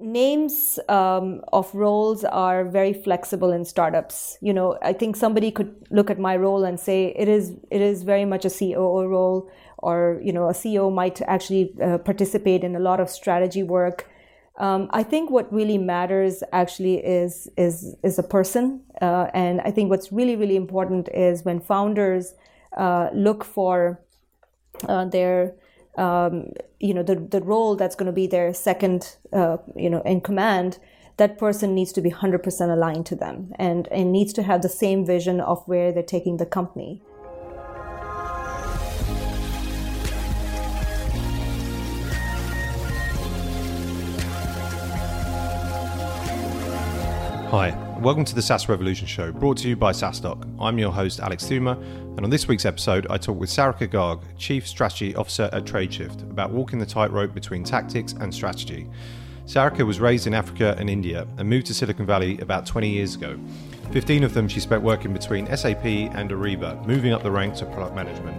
names um, of roles are very flexible in startups. You know, I think somebody could look at my role and say it is it is very much a COO role, or you know, a CEO might actually uh, participate in a lot of strategy work. Um, I think what really matters actually is is is a person, uh, and I think what's really really important is when founders uh, look for uh, their um, you know the the role that's going to be their second uh, you know in command that person needs to be 100% aligned to them and, and needs to have the same vision of where they're taking the company Hi, welcome to the SaaS Revolution Show, brought to you by SaaStock. I'm your host, Alex Theuma, and on this week's episode, I talk with Sarika Garg, Chief Strategy Officer at TradeShift, about walking the tightrope between tactics and strategy. Sarika was raised in Africa and India and moved to Silicon Valley about 20 years ago. 15 of them she spent working between SAP and Ariba, moving up the ranks of product management.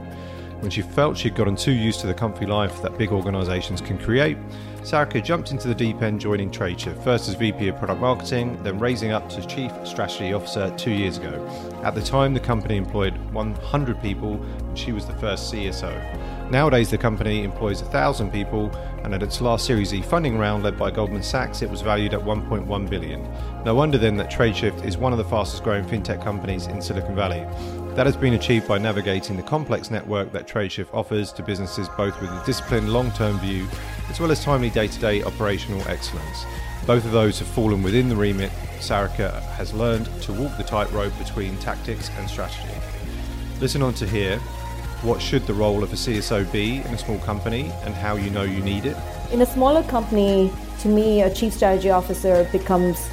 When she felt she'd gotten too used to the comfy life that big organisations can create, Sarika jumped into the deep end joining TradeShift, first as VP of Product Marketing, then raising up to Chief Strategy Officer two years ago. At the time, the company employed 100 people, and she was the first CSO. Nowadays, the company employs 1,000 people, and at its last Series E funding round led by Goldman Sachs, it was valued at 1.1 billion. No wonder then that TradeShift is one of the fastest growing fintech companies in Silicon Valley. That has been achieved by navigating the complex network that TradeShift offers to businesses both with a disciplined long term view as well as timely day to day operational excellence. Both of those have fallen within the remit. Sarika has learned to walk the tightrope between tactics and strategy. Listen on to hear what should the role of a CSO be in a small company and how you know you need it. In a smaller company, to me, a chief strategy officer becomes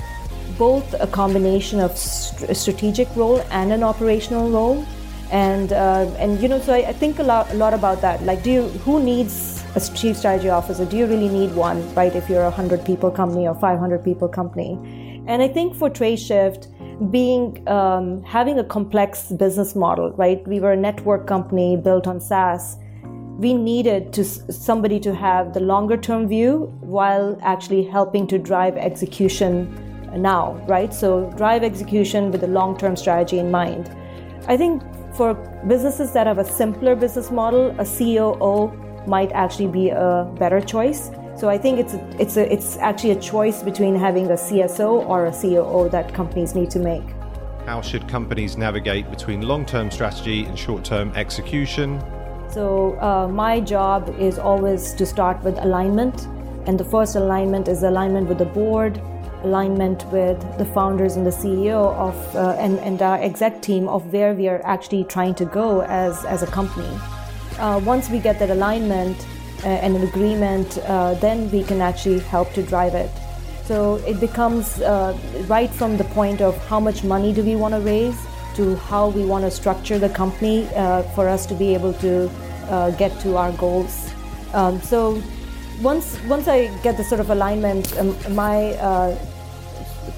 both a combination of st- a strategic role and an operational role. And uh, and you know, so I, I, think a lot a lot about that. Like, do you who needs a chief strategy officer? Do you really need one, right? If you're a hundred people company or five hundred people company, and I think for TradeShift, being um, having a complex business model, right? We were a network company built on SaaS. We needed to somebody to have the longer term view while actually helping to drive execution now, right? So drive execution with a long-term strategy in mind. I think for businesses that have a simpler business model, a COO might actually be a better choice. So I think it's a, it's a, it's actually a choice between having a CSO or a COO that companies need to make. How should companies navigate between long-term strategy and short-term execution? So uh, my job is always to start with alignment, and the first alignment is alignment with the board, alignment with the founders and the CEO of uh, and, and our exec team of where we are actually trying to go as, as a company. Uh, once we get that alignment uh, and an agreement, uh, then we can actually help to drive it. So it becomes uh, right from the point of how much money do we want to raise to how we want to structure the company for us to be able to get to our goals. Um, so once once I get the sort of alignment, um, my uh,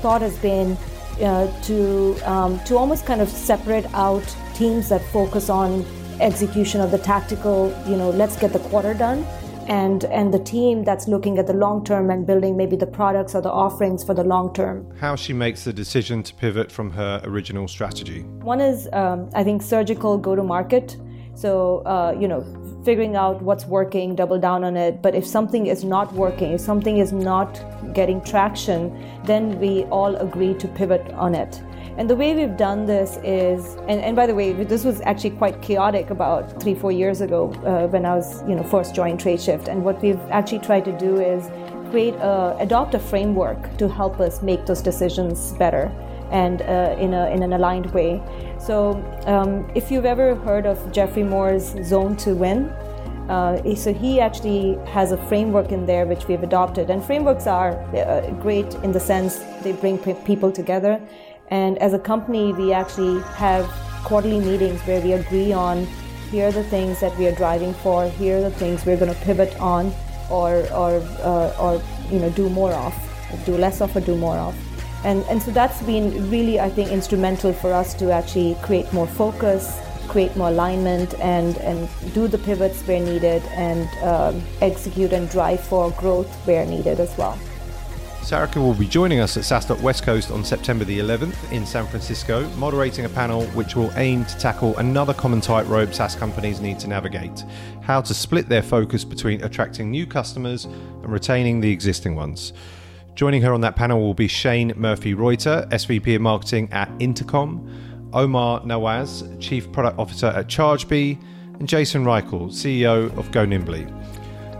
thought has been uh, to um, to almost kind of separate out teams that focus on execution of the tactical. You know, let's get the quarter done. And, and the team that's looking at the long term and building maybe the products or the offerings for the long term. How she makes the decision to pivot from her original strategy? One is, um, I think, surgical go to market. So, uh, you know, figuring out what's working, double down on it. But if something is not working, if something is not getting traction, then we all agree to pivot on it. And the way we've done this is, and, and by the way, this was actually quite chaotic about three, four years ago uh, when I was, you know, first joined TradeShift. And what we've actually tried to do is create, a, adopt a framework to help us make those decisions better and uh, in, a, in an aligned way. So, um, if you've ever heard of Geoffrey Moore's Zone to Win, uh, so he actually has a framework in there which we've adopted, and frameworks are uh, great in the sense they bring people together. And as a company, we actually have quarterly meetings where we agree on here are the things that we are driving for, here are the things we're going to pivot on, or or uh, or you know do more of, do less of, or do more of. And, and so that's been really, I think, instrumental for us to actually create more focus, create more alignment, and, and do the pivots where needed, and um, execute and drive for growth where needed as well. Sarika will be joining us at SaaStock West Coast on September the 11th in San Francisco, moderating a panel which will aim to tackle another common tightrope SaaS companies need to navigate how to split their focus between attracting new customers and retaining the existing ones. Joining her on that panel will be Shane Murphy Reuter, SVP of Marketing at Intercom, Omar Nawaz, Chief Product Officer at Chargebee, and Jason Reichl, CEO of Go Nimbly.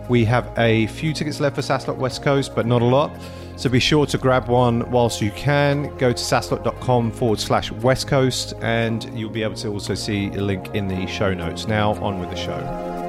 We have a few tickets left for SaaStock West Coast, but not a lot. So be sure to grab one whilst you can. Go to saastock.com forward slash West Coast, and you'll be able to also see a link in the show notes. Now, on with the show.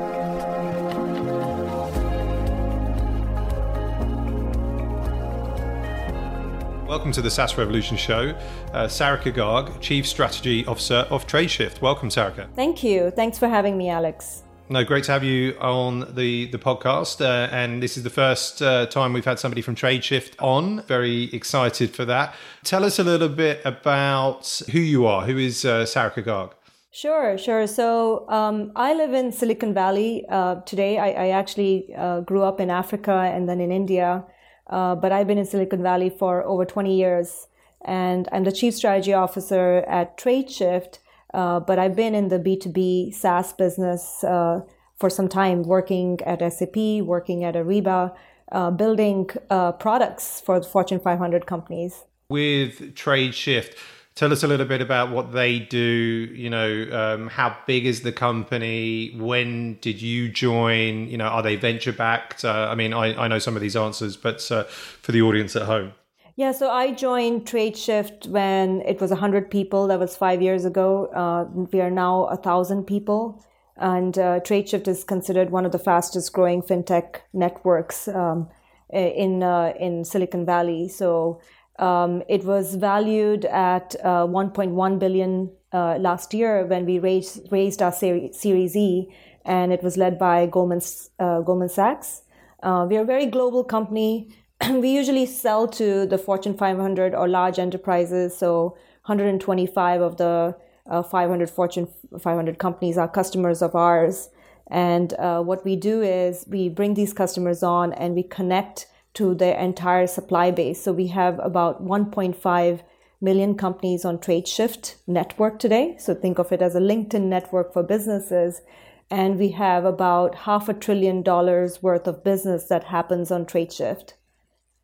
Welcome to the SaaS Revolution Show. Uh, Sarika Garg, Chief Strategy Officer of TradeShift. Welcome, Sarika. Thank you. Thanks for having me, Alex. No, great to have you on the the podcast. Uh, and this is the first uh, time we've had somebody from TradeShift on. Very excited for that. Tell us a little bit about who you are. Who is uh, Sarika Garg? Sure, sure. So um, I live in Silicon Valley uh, today. I, I actually uh, grew up in Africa and then in India, uh, but I've been in Silicon Valley for over 20 years. And I'm the Chief Strategy Officer at TradeShift uh, but I've been in the B2B SaaS business uh, for some time, working at SAP, working at Ariba, uh, building uh, products for the Fortune 500 companies. With TradeShift, tell us a little bit about what they do. You know, um, how big is the company? When did you join? You know, are they venture backed? Uh, I mean, I, I, know some of these answers, but for the audience at home. Yeah, so I joined TradeShift when it was 100 people. That was five years ago. Uh, we are now 1,000 people. And uh, TradeShift is considered one of the fastest growing fintech networks um, in, uh, in Silicon Valley. So um, it was valued at uh, 1.1 billion uh, last year when we raised, raised our Series E, and it was led by Goldman, uh, Goldman Sachs. we are a very global company. we usually sell to the Fortune 500 or large enterprises. So 125 of the uh, 500 Fortune 500 companies are customers of ours. And uh, what we do is we bring these customers on and we connect to their entire supply base. So we have about 1.5 million companies on TradeShift network today. So think of it as a LinkedIn network for businesses. And we have about half a trillion dollars worth of business that happens on TradeShift.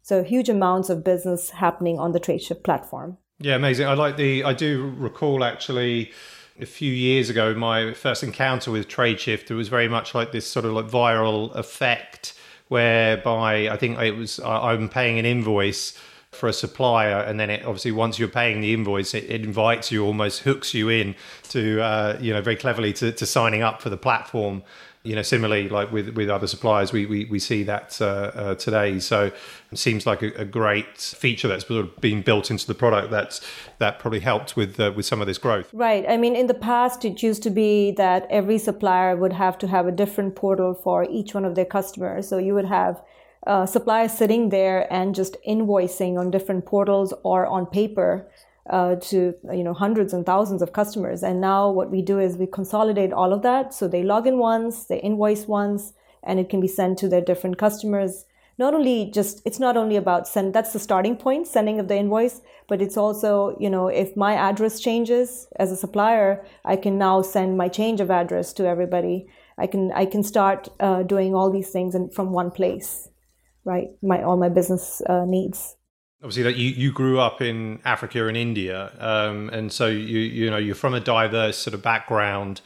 So huge amounts of business happening on the TradeShift platform. Yeah, amazing. I like the. I do recall actually a few years ago my first encounter with TradeShift. It was very much like this sort of like viral effect, whereby I think it was I'm paying an invoice for a supplier, and then it obviously once you're paying the invoice, it, it invites you, almost hooks you in to uh, you know very cleverly to, to signing up for the platform you know, similarly, like with with other suppliers, we we, we see that uh, uh, today. So it seems like a, a, great feature that's sort of been built into the product that's that probably helped with uh, with some of this growth. Right. I mean, in the past, it used to be that every supplier would have to have a different portal for each one of their customers. So you would have uh, suppliers sitting there and just invoicing on different portals or on paper uh, to you know hundreds and thousands of customers. And now what we do is we consolidate all of that. So they log in once, they invoice once, and it can be sent to their different customers. Not only just it's not only about send that's the starting point sending of the invoice, but it's also you know if my address changes as a supplier, I can now send my change of address to everybody. I can I can start uh, doing all these things in, from one place, right? My all my business uh, needs obviously that you, you grew up in Africa and India, um, and so you you know you're from a diverse sort of background.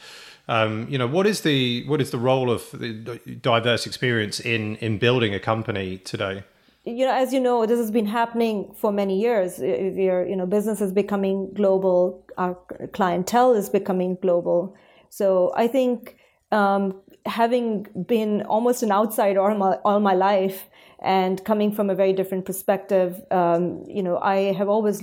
Um, you know what is the what is the role of the diverse experience in in building a company today? You know, as you know, this has been happening for many years. Your you know business is becoming global. Our clientele is becoming global. So I think um, having been almost an outsider all my all my life, and coming from a very different perspective, um, you know, I have always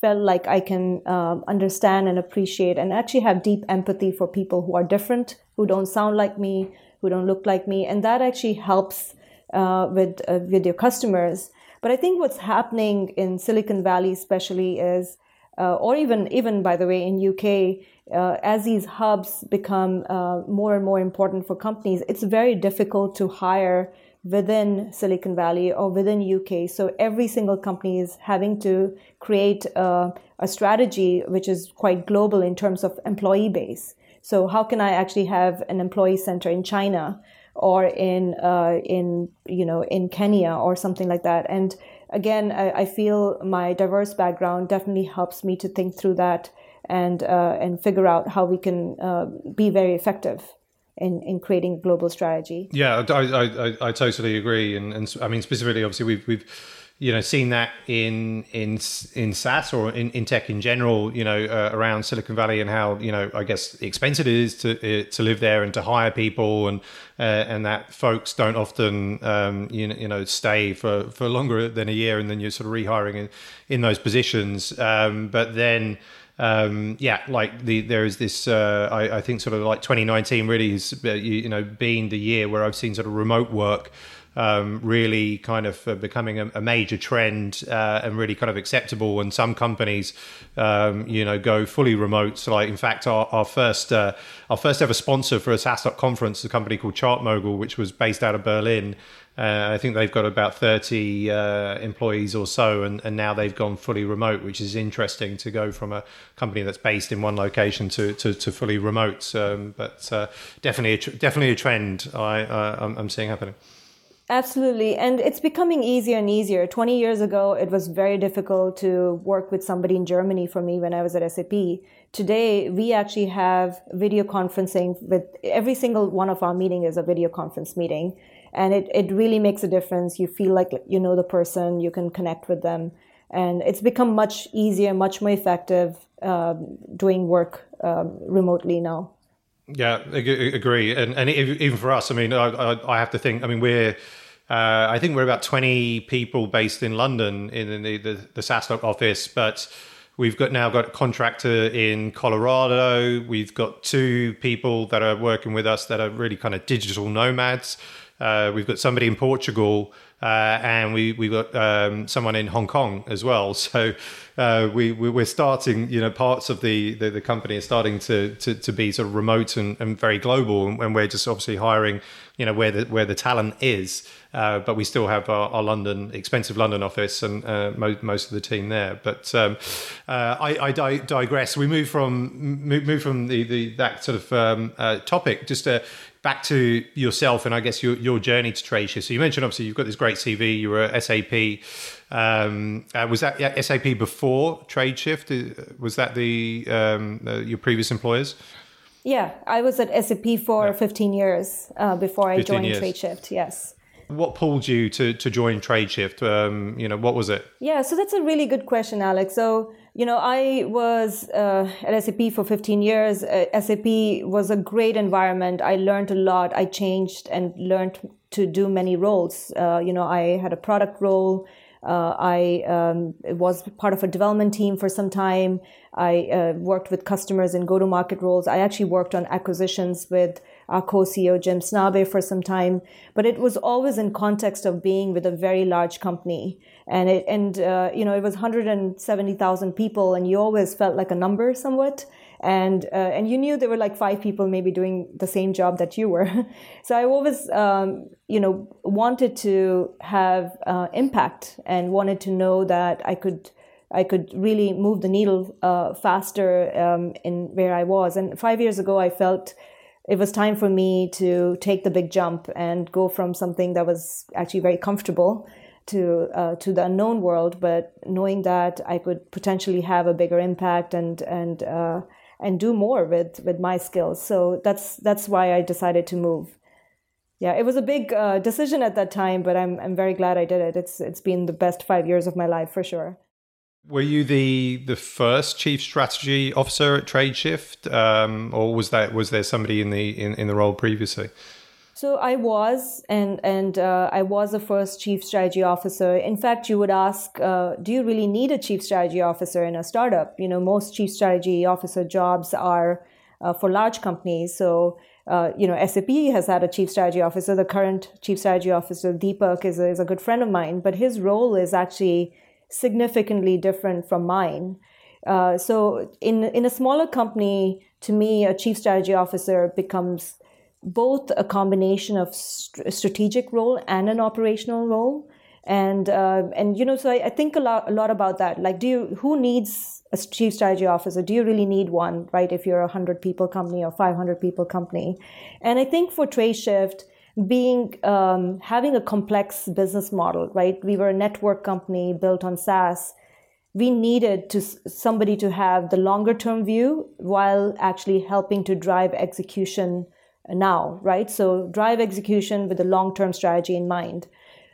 felt like I can um, understand and appreciate and actually have deep empathy for people who are different, who don't sound like me, who don't look like me, and that actually helps uh, with uh, with your customers. But I think what's happening in Silicon Valley, especially, is uh, or even even by the way in UK, uh, as these hubs become uh, more and more important for companies, it's very difficult to hire within Silicon Valley or within UK. So every single company is having to create a, a strategy which is quite global in terms of employee base. So how can I actually have an employee center in China or in uh, in you know in Kenya or something like that? And again, I, I, feel my diverse background definitely helps me to think through that and uh, and figure out how we can uh, be very effective in, in creating a global strategy. Yeah, I, I, I, totally agree, and, and I mean specifically, obviously, we've we've you know seen that in in in SaaS or in, in tech in general, you know, uh, around Silicon Valley and how you know I guess expensive it is to uh, to live there and to hire people, and uh, and that folks don't often um, you know you know stay for for longer than a year, and then you're sort of rehiring in in those positions, um, but then um, yeah, like the there is this. Uh, I, I, think sort of like 2019 really is uh, you, you, know been the year where I've seen sort of remote work. Um, really kind of uh, becoming a, a, major trend uh, and really kind of acceptable. And some companies, um, you know, go fully remote. So, like in fact, our, our first our first ever sponsor for a SaaStock conference, a company called ChartMogul, which was based out of Berlin, uh, I think they've got about 30 uh, employees or so, and, and, now they've gone fully remote, which is interesting to go from a company that's based in one location to, to, to fully remote. Um, but uh, definitely, a tr- definitely a trend I, I'm, I'm seeing happening. Absolutely. And it's becoming easier and easier. 20 years ago, it was very difficult to work with somebody in Germany for me when I was at SAP. Today, we actually have video conferencing with every single one of our meeting is a video conference meeting and it, it really makes a difference you feel like you know the person you can connect with them and it's become much easier much more effective um, doing work um, remotely now yeah I agree and, and even for us i mean I, I have to think i mean we're uh, I think we're about 20 people based in London in the, the, the SaaStock office, but we've got now got a contractor in Colorado. We've got two people that are working with us that are really kind of digital nomads. Uh, we've got somebody in Portugal, uh, and we we've got um, someone in Hong Kong as well. So uh, we we're starting, you know, parts of the the, the company are starting to, to, to be sort of remote and, and very global, and we're just obviously hiring, you know, where the where the talent is. Uh, but we still have our, our, London, expensive London office and uh, mo- most of the team there. But um, uh, I, I di- digress. We move from move, from the, the that sort of um, uh, topic just back to yourself and I guess your, your journey to TradeShift. So you mentioned obviously you've got this great CV. You were at SAP. Um, uh, was that yeah, SAP before TradeShift? Uh, was that the um, uh, your previous employers? Yeah, I was at SAP for yeah. 15 years uh, before I joined years. TradeShift. Yes. What pulled you to to join TradeShift? Um, you know, what was it? Yeah, so that's a really good question, Alex. So you know, I was uh, at SAP for 15 years. Uh, SAP was a great environment. I learned a lot. I changed and learned to do many roles. Uh, you know, I had a product role. Uh, I um, was part of a development team for some time. I uh, worked with customers in go-to-market roles. I actually worked on acquisitions with our co-CEO Jim Snabe for some time, but it was always in context of being with a very large company and it and uh, you know it was 170,000 people, and you always felt like a number somewhat. And uh, and you knew there were like five people maybe doing the same job that you were. so I always um, you know wanted to have uh, impact and wanted to know that I could I could really move the needle uh, faster um, in where I was. And five years ago, I felt it was time for me to take the big jump and go from something that was actually very comfortable to uh, to the unknown world, but knowing that I could potentially have a bigger impact and and uh, and do more with with my skills. So that's that's why I decided to move. Yeah, it was a big uh, decision at that time, but I'm I'm very glad I did it. It's it's been the best five years of my life for sure. Were you the the first chief strategy officer at TradeShift, um, or was that was there somebody in the in, in the role previously? So I was, and and uh, I was the first chief strategy officer. In fact, you would ask, uh, do you really need a chief strategy officer in a startup? You know, most chief strategy officer jobs are uh, for large companies. So uh, you know, SAP has had a chief strategy officer. The current chief strategy officer, Deepak, is a, is a good friend of mine, but his role is actually significantly different from mine. Uh, so in in a smaller company, to me, a chief strategy officer becomes both a combination of st- strategic role and an operational role. And uh, and you know, so I, I, think a lot a lot about that. Like, do you who needs a chief strategy officer? Do you really need one, right? If you're a hundred people company or five hundred people company, and I think for Tradeshift, being um, having a complex business model, right? We were a network company built on SaaS. We needed to somebody to have the longer term view while actually helping to drive execution now right? So drive execution with a long term strategy in mind.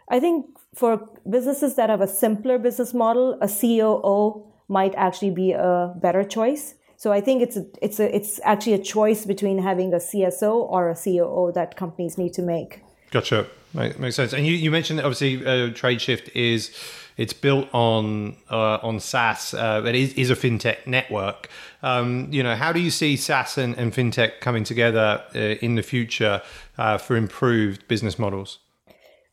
I think for businesses that have a simpler business model a coo might actually be a better choice so i think it's a, it's a, it's actually a choice between having a cso or a coo that companies need to make gotcha makes sense and you, you mentioned that obviously uh, tradeshift is it's built on uh, on SaaS. Uh, it is, is a fintech network. Um, you know, how do you see SaaS and, and fintech coming together uh, in the future uh, for improved business models?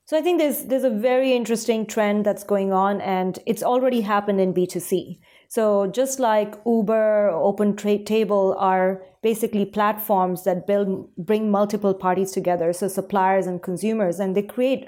So I think there's there's a very interesting trend that's going on, and it's already happened in B2C. So just like Uber, Open Trade Table are basically platforms that build bring multiple parties together, so suppliers and consumers, and they create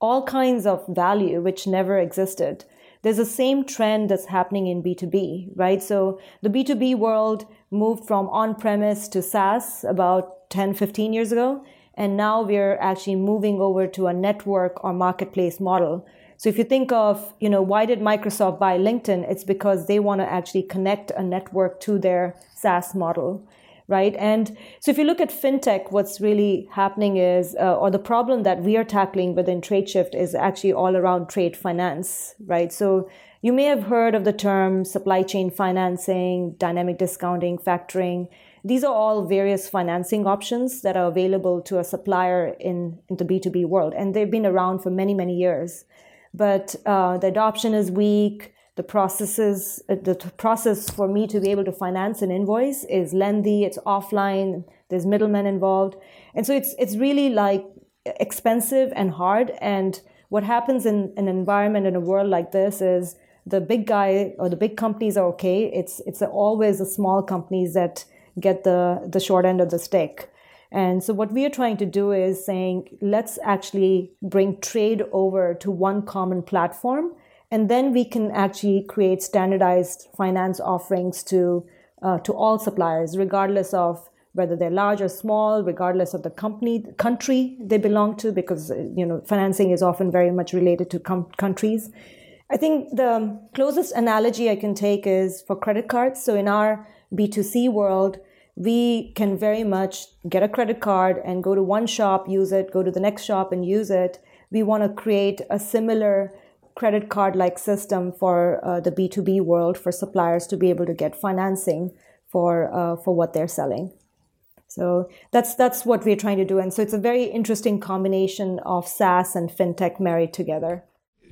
all kinds of value which never existed. There's the same trend that's happening in B2B, right? So the B2B world moved from on premise to SaaS about 10, 15 years ago. And now we're actually moving over to a network or marketplace model. So if you think of, you know, why did Microsoft buy LinkedIn? It's because they want to actually connect a network to their SaaS model right? And so if you look at fintech, what's really happening is, uh, or the problem that we are tackling within TradeShift is actually all around trade finance, right? So you may have heard of the term supply chain financing, dynamic discounting, factoring. These are all various financing options that are available to a supplier in, in the B2B world. And they've been around for many, many years. But uh, the adoption is weak. The processes uh, the process for me to be able to finance an invoice is lengthy it's offline there's middlemen involved. And so it's it's really like expensive and hard. And what happens in an environment in a world like this is the big guy or the big companies are okay. It's it's always the small companies that get the the short end of the stick and so what we are trying to do is saying let's actually bring trade over to one common platform and then we can actually create standardized finance offerings to uh, to all suppliers, regardless of whether they're large or small, regardless of the company country they belong to, because you know financing is often very much related to com- countries. I think the closest analogy I can take is for credit cards. So in our B2C world, we can very much get a credit card and go to one shop, use it, go to the next shop and use it. We want to create a similar credit card like system for uh, the B2B world for suppliers to be able to get financing for uh, for what they're selling. So that's that's what we're trying to do, and so it's a very interesting combination of SaaS and fintech married together.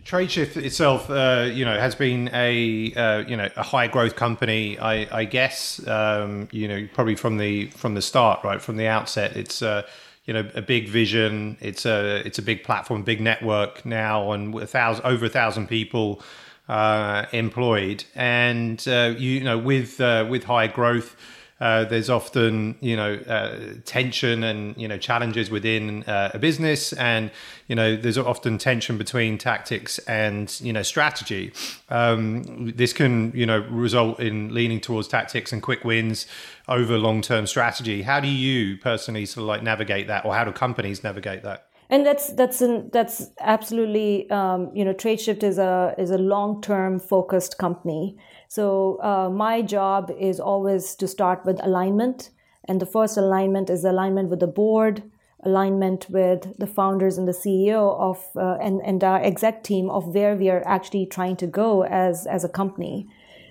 TradeShift itself, uh, you know, has been a uh, you know a high growth company. I, I guess um, you know probably from the from the start, right from the outset, it's uh, you know a big vision. It's a it's a big platform, big network now, and a thousand over a thousand people uh, employed. And uh, you, you know with uh, with high growth uh, there's often you know uh, tension and you know challenges within uh, a business. And you know there's often tension between tactics and you know strategy. Um, this can you know result in leaning towards tactics and quick wins over long-term strategy. How do you personally sort of like navigate that? Or how do companies navigate that? And that's that's an, that's absolutely um, you know tradeshift is a is a long-term focused company so uh, my job is always to start with alignment. And the first alignment is alignment with the board, alignment with the founders and the CEO of uh, and, and our exec team of where we are actually trying to go as, as a company.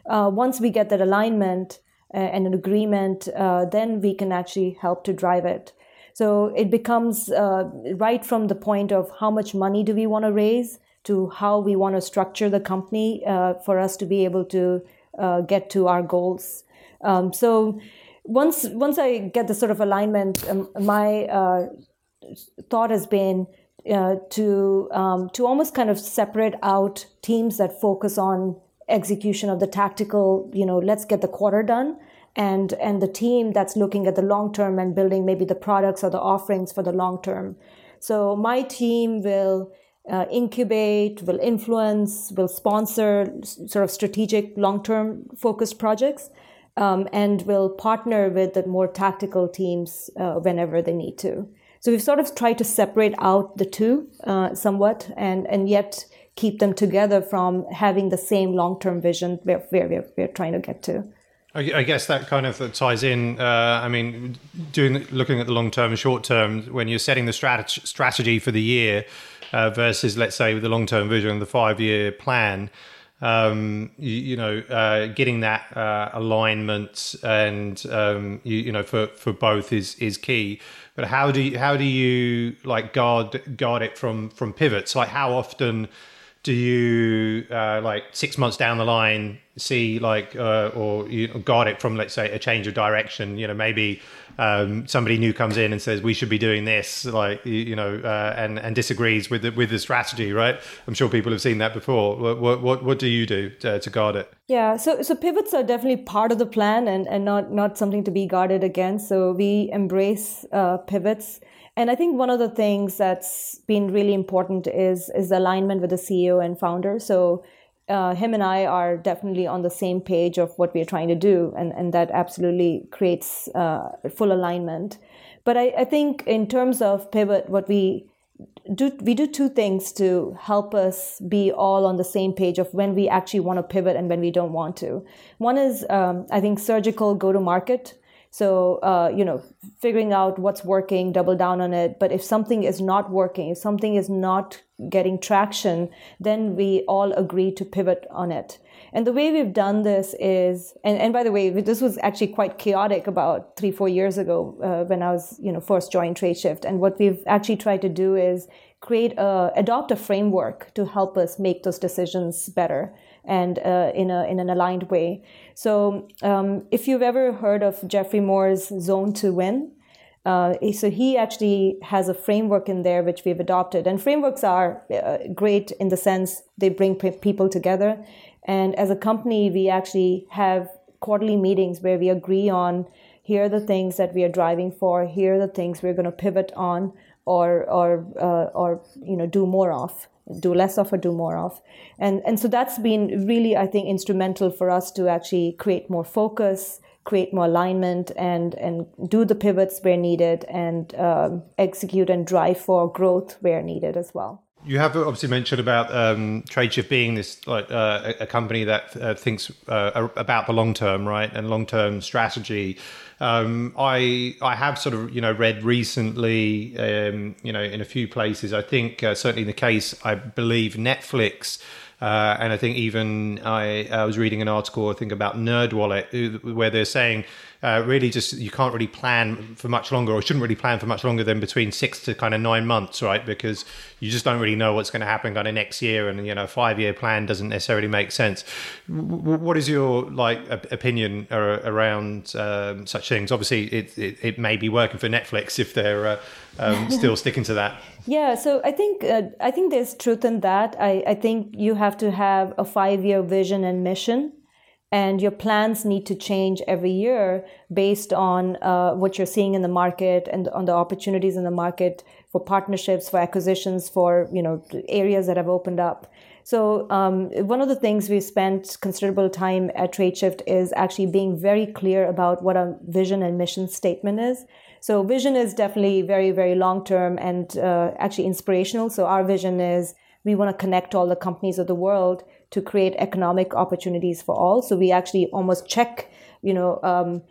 Uh, once we get that alignment uh, and an agreement, uh, then we can actually help to drive it. So it becomes uh, right from the point of how much money do we want to raise to how we want to structure the company uh, for us to be able to uh, get to our goals. Um, so once once I get the sort of alignment, um, my uh, thought has been uh, to um, to almost kind of separate out teams that focus on execution of the tactical. You know, let's get the quarter done. and and the team that's looking at the long term and building maybe the products or the offerings for the long term. So my team will uh, incubate, will influence, will sponsor sort of strategic long term focused projects. Um, and will partner with the more tactical teams uh, whenever they need to. So we've sort of tried to separate out the two uh, somewhat, and and yet keep them together from having the same long term vision where, where we're, we're trying to get to. I guess that kind of ties in. Uh, I mean, doing looking at the long term and short term when you're setting the strategy strategy for the year uh, versus, let's say, the long term vision, the five year plan. Um, you, you, know, uh, getting that uh, alignment and um, you, you, know for, for both is is key. But how do you how do you like guard guard it from from pivots? Like how often do you uh, like six months down the line see like uh, or you guard it from let's say a change of direction? You know maybe um, somebody new comes in and says we should be doing this like you know uh, and and disagrees with the, with the strategy right? I'm sure people have seen that before. What what, what do you do to, to guard it? Yeah so so pivots are definitely part of the plan and and not not something to be guarded against. So we embrace uh, pivots and I think one of the things that's been really important is is alignment with the CEO and founder. So uh, him and I are definitely on the same page of what we're trying to do, and, and that absolutely creates uh, full alignment. But I, I think in terms of pivot, what we do we do two things to help us be all on the same page of when we actually want to pivot and when we don't want to. One is um, I think surgical go to market. So, uh, you know, figuring out what's working, double down on it. But if something is not working, if something is not getting traction, then we all agree to pivot on it. And the way we've done this is, and, and by the way, this was actually quite chaotic about three, four years ago uh, when I was, you know, first joined TradeShift. And what we've actually tried to do is create a, adopt a framework to help us make those decisions better and uh, in, a, in an aligned way. So um, if you've ever heard of Geoffrey Moore's Zone to Win, uh, so he actually has a framework in there which we've adopted, and frameworks are uh, great in the sense they bring p- people together. And as a company, we actually have quarterly meetings where we agree on here are the things that we are driving for, here are the things we're going to pivot on, or or uh, or you know do more of do less of or do more of. And and so that's been really i think instrumental for us to actually create more focus create more alignment and and do the pivots where needed and um, execute and drive for growth where needed as well you have obviously mentioned about um, TradeShift being this like uh, a company that uh, thinks uh, about the long term, right, and long term strategy. Um, I I have sort of you know read recently, um, you know, in a few places. I think uh, certainly in the case, I believe Netflix. Uh, and I think even I, I was reading an article, I think about NerdWallet, where they're saying uh, really just you can't really plan for much longer or shouldn't really plan for much longer than between six to kind of nine months right? Because you just don't really know what's going to happen kind of next year and you know five year plan doesn't necessarily make sense. What is your like opinion around um, such things? Obviously it, it, it, may be working for netflix if they're uh, um, still sticking to that. Yeah so i think uh, i think there's truth in that. I, I think you have to have a five year vision and mission and your plans need to change every year based on uh, what you're seeing in the market and on the opportunities in the market for partnerships for acquisitions for you know areas that have opened up. So um, one of the things we've spent considerable time at tradeshift is actually being very clear about what our vision and mission statement is. So vision is definitely very very long term and uh, actually inspirational. So our vision is we want to connect all the companies of the world to create economic opportunities for all. So we actually almost check, you know, um,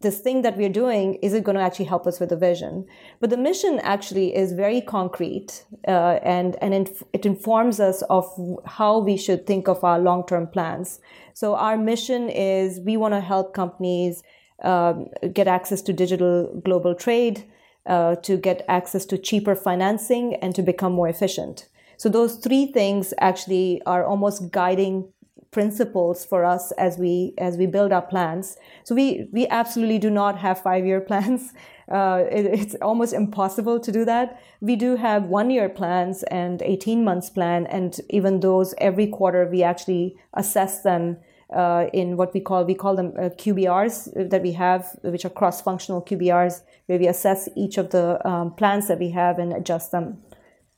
this thing that we're doing, is it going to actually help us with the vision? But the mission actually is very concrete uh, and, and it informs us of how we should think of our long term plans. So our mission is we want to help companies um, get access to digital global trade, uh, to get access to cheaper financing, and to become more efficient. So those three things actually are almost guiding principles for us as we as we build our plans. So we we absolutely do not have five year plans. Uh, it, it's almost impossible to do that. We do have one year plans and eighteen months plan, and even those every quarter we actually assess them uh, in what we call we call them uh, QBRs that we have, which are cross-functional QBRs, where we assess each of the um, plans that we have and adjust them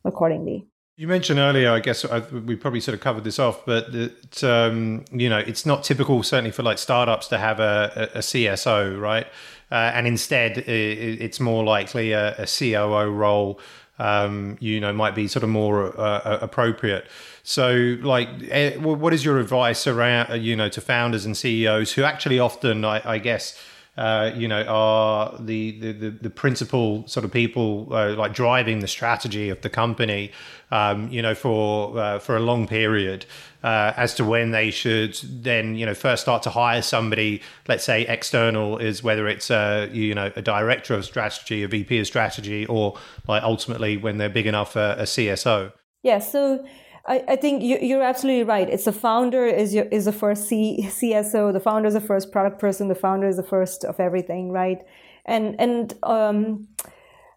accordingly. You mentioned earlier, I guess we probably sort of covered this off, but that, um, you know, it's not typical, certainly for like startups, to have a, a CSO, right? Uh, and instead, it's more likely a, a COO role. Um, you know, might be sort of more uh, appropriate. So, like, eh, what is your advice around, you know, to founders and CEOs who actually often, I, I guess, uh, you know, are the, the, the, principal sort of people uh, like driving the strategy of the company, um, you know, for uh, for a long period, uh, as to when they should then, you know, first start to hire somebody, let's say external, is whether it's a you know a director of strategy, a VP of strategy, or like ultimately when they're big enough, a CSO. Yeah. So I, I think you, are absolutely right. It's the founder is your, is the first C, CSO. The founder is the first product person. The founder is the first of everything, right? And and um,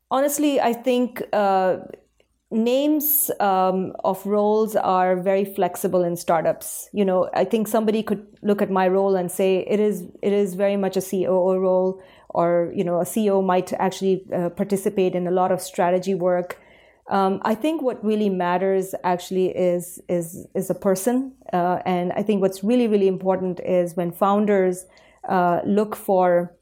honestly, I think uh, names um, of roles are very flexible in startups. You know, I think somebody could look at my role and say it is it is very much a COO role, or you know, a CEO might actually uh, participate in a lot of strategy work um, I think what really matters actually is is is a person, uh, and I think what's really really important is when founders uh, look for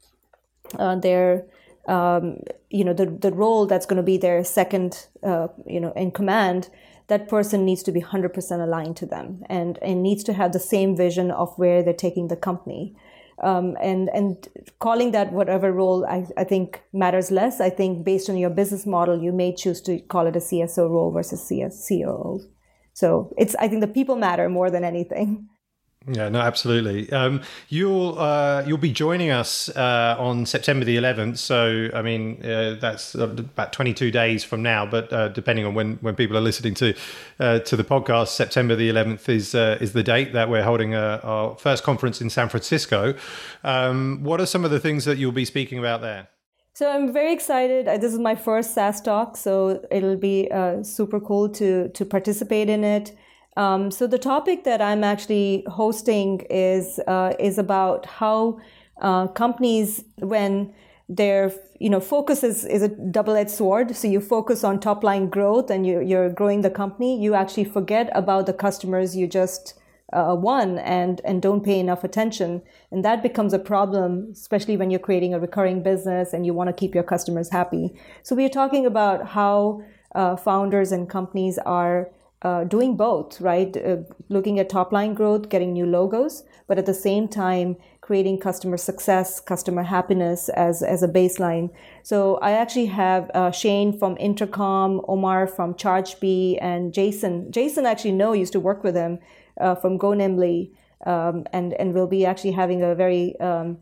uh, their um, you know the the role that's going to be their second uh, you know in command. That person needs to be 100% aligned to them and, and needs to have the same vision of where they're taking the company. Um, and and calling that whatever role I, I think matters less. I think based on your business model, you may choose to call it a CSO role versus CS. So it's I think the people matter more than anything. Yeah, no, absolutely. Um, you'll uh, you'll be joining us uh, on September the 11th. So, I mean, uh, that's about 22 days from now. But uh, depending on when, when people are listening to uh, to the podcast, September the 11th is uh, is the date that we're holding our first conference in San Francisco. Um, what are some of the things that you'll be speaking about there? So I'm very excited. This is my first SaaStock, so it'll be super cool to to participate in it. Um, so the topic that I'm actually hosting is uh, is about how uh, companies when their you know focus is, is a double-edged sword. So you focus on top line growth and you, you're growing the company. You actually forget about the customers you just uh, won and and don't pay enough attention. And that becomes a problem especially when you're creating a recurring business and you want to keep your customers happy. So we're talking about how uh, founders and companies are uh, doing both, right? Uh, looking at top line growth, getting new logos, but at the same time, creating customer success, customer happiness as, as a baseline. So I actually have uh, Shane from Intercom, Omar from ChargeBee, and Jason. Jason actually no, used to work with him uh, from GoNimbly, um, and and we'll be actually having a very um,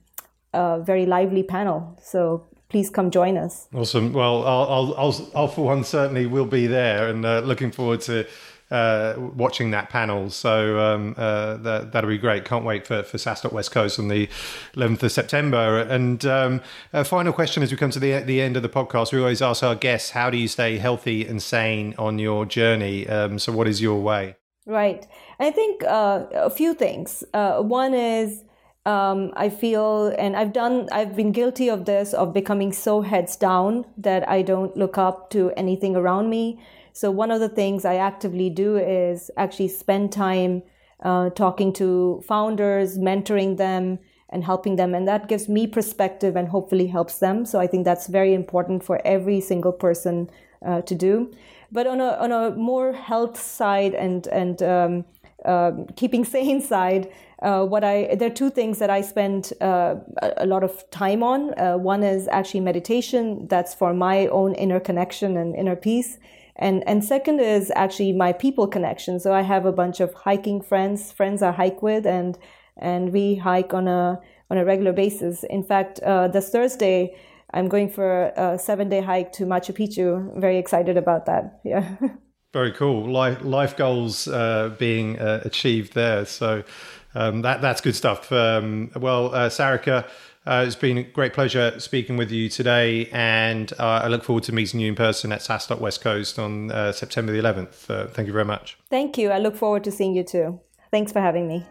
very lively panel. So please come join us. Awesome. Well, I'll, I'll, I'll, I'll for one certainly will be there and uh, looking forward to uh, watching that panel. So um, uh, that, that'll be great. Can't wait for, for SaaStock West Coast on the 11th of September. And um, a final question as we come to the, the end of the podcast, we always ask our guests, how do you stay healthy and sane on your journey? Um, so what is your way? Right. I think uh, a few things. Uh, one is um, I feel, and I've done, I've been guilty of this, of becoming so heads down that I don't look up to anything around me. So one of the things I actively do is actually spend time uh, talking to founders, mentoring them, and helping them, and that gives me perspective and hopefully helps them. So I think that's very important for every single person uh, to do. But on a on a more health side and and um, uh, keeping sane side, uh, what I there are two things that I spend uh, a lot of time on. Uh, one is actually meditation. That's for my own inner connection and inner peace. And and second is actually my people connection. So I have a bunch of hiking friends, friends I hike with, and and we hike on a on a regular basis. In fact, uh, this Thursday. I'm going for a seven day hike to Machu Picchu. Very excited about that. Yeah. Very cool. Life, life goals uh, being uh, achieved there. So um, that that's good stuff. Um, well, uh, Sarika, uh, it's been a great pleasure speaking with you today, and uh, I look forward to meeting you in person at SaaStock West Coast on uh, September the 11th. Uh, thank you very much. Thank you. I look forward to seeing you too. Thanks for having me.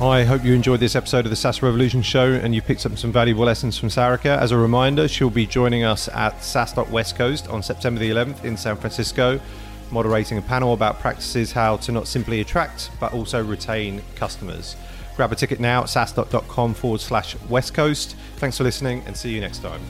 I hope you enjoyed this episode of the SaaS Revolution Show and you picked up some valuable lessons from Sarika. As a reminder, she'll be joining us at SaaStock West Coast on September the 11th in San Francisco, moderating a panel about practices how to not simply attract but also retain customers. Grab a ticket now at saastock.com forward slash West Coast. Thanks for listening and see you next time.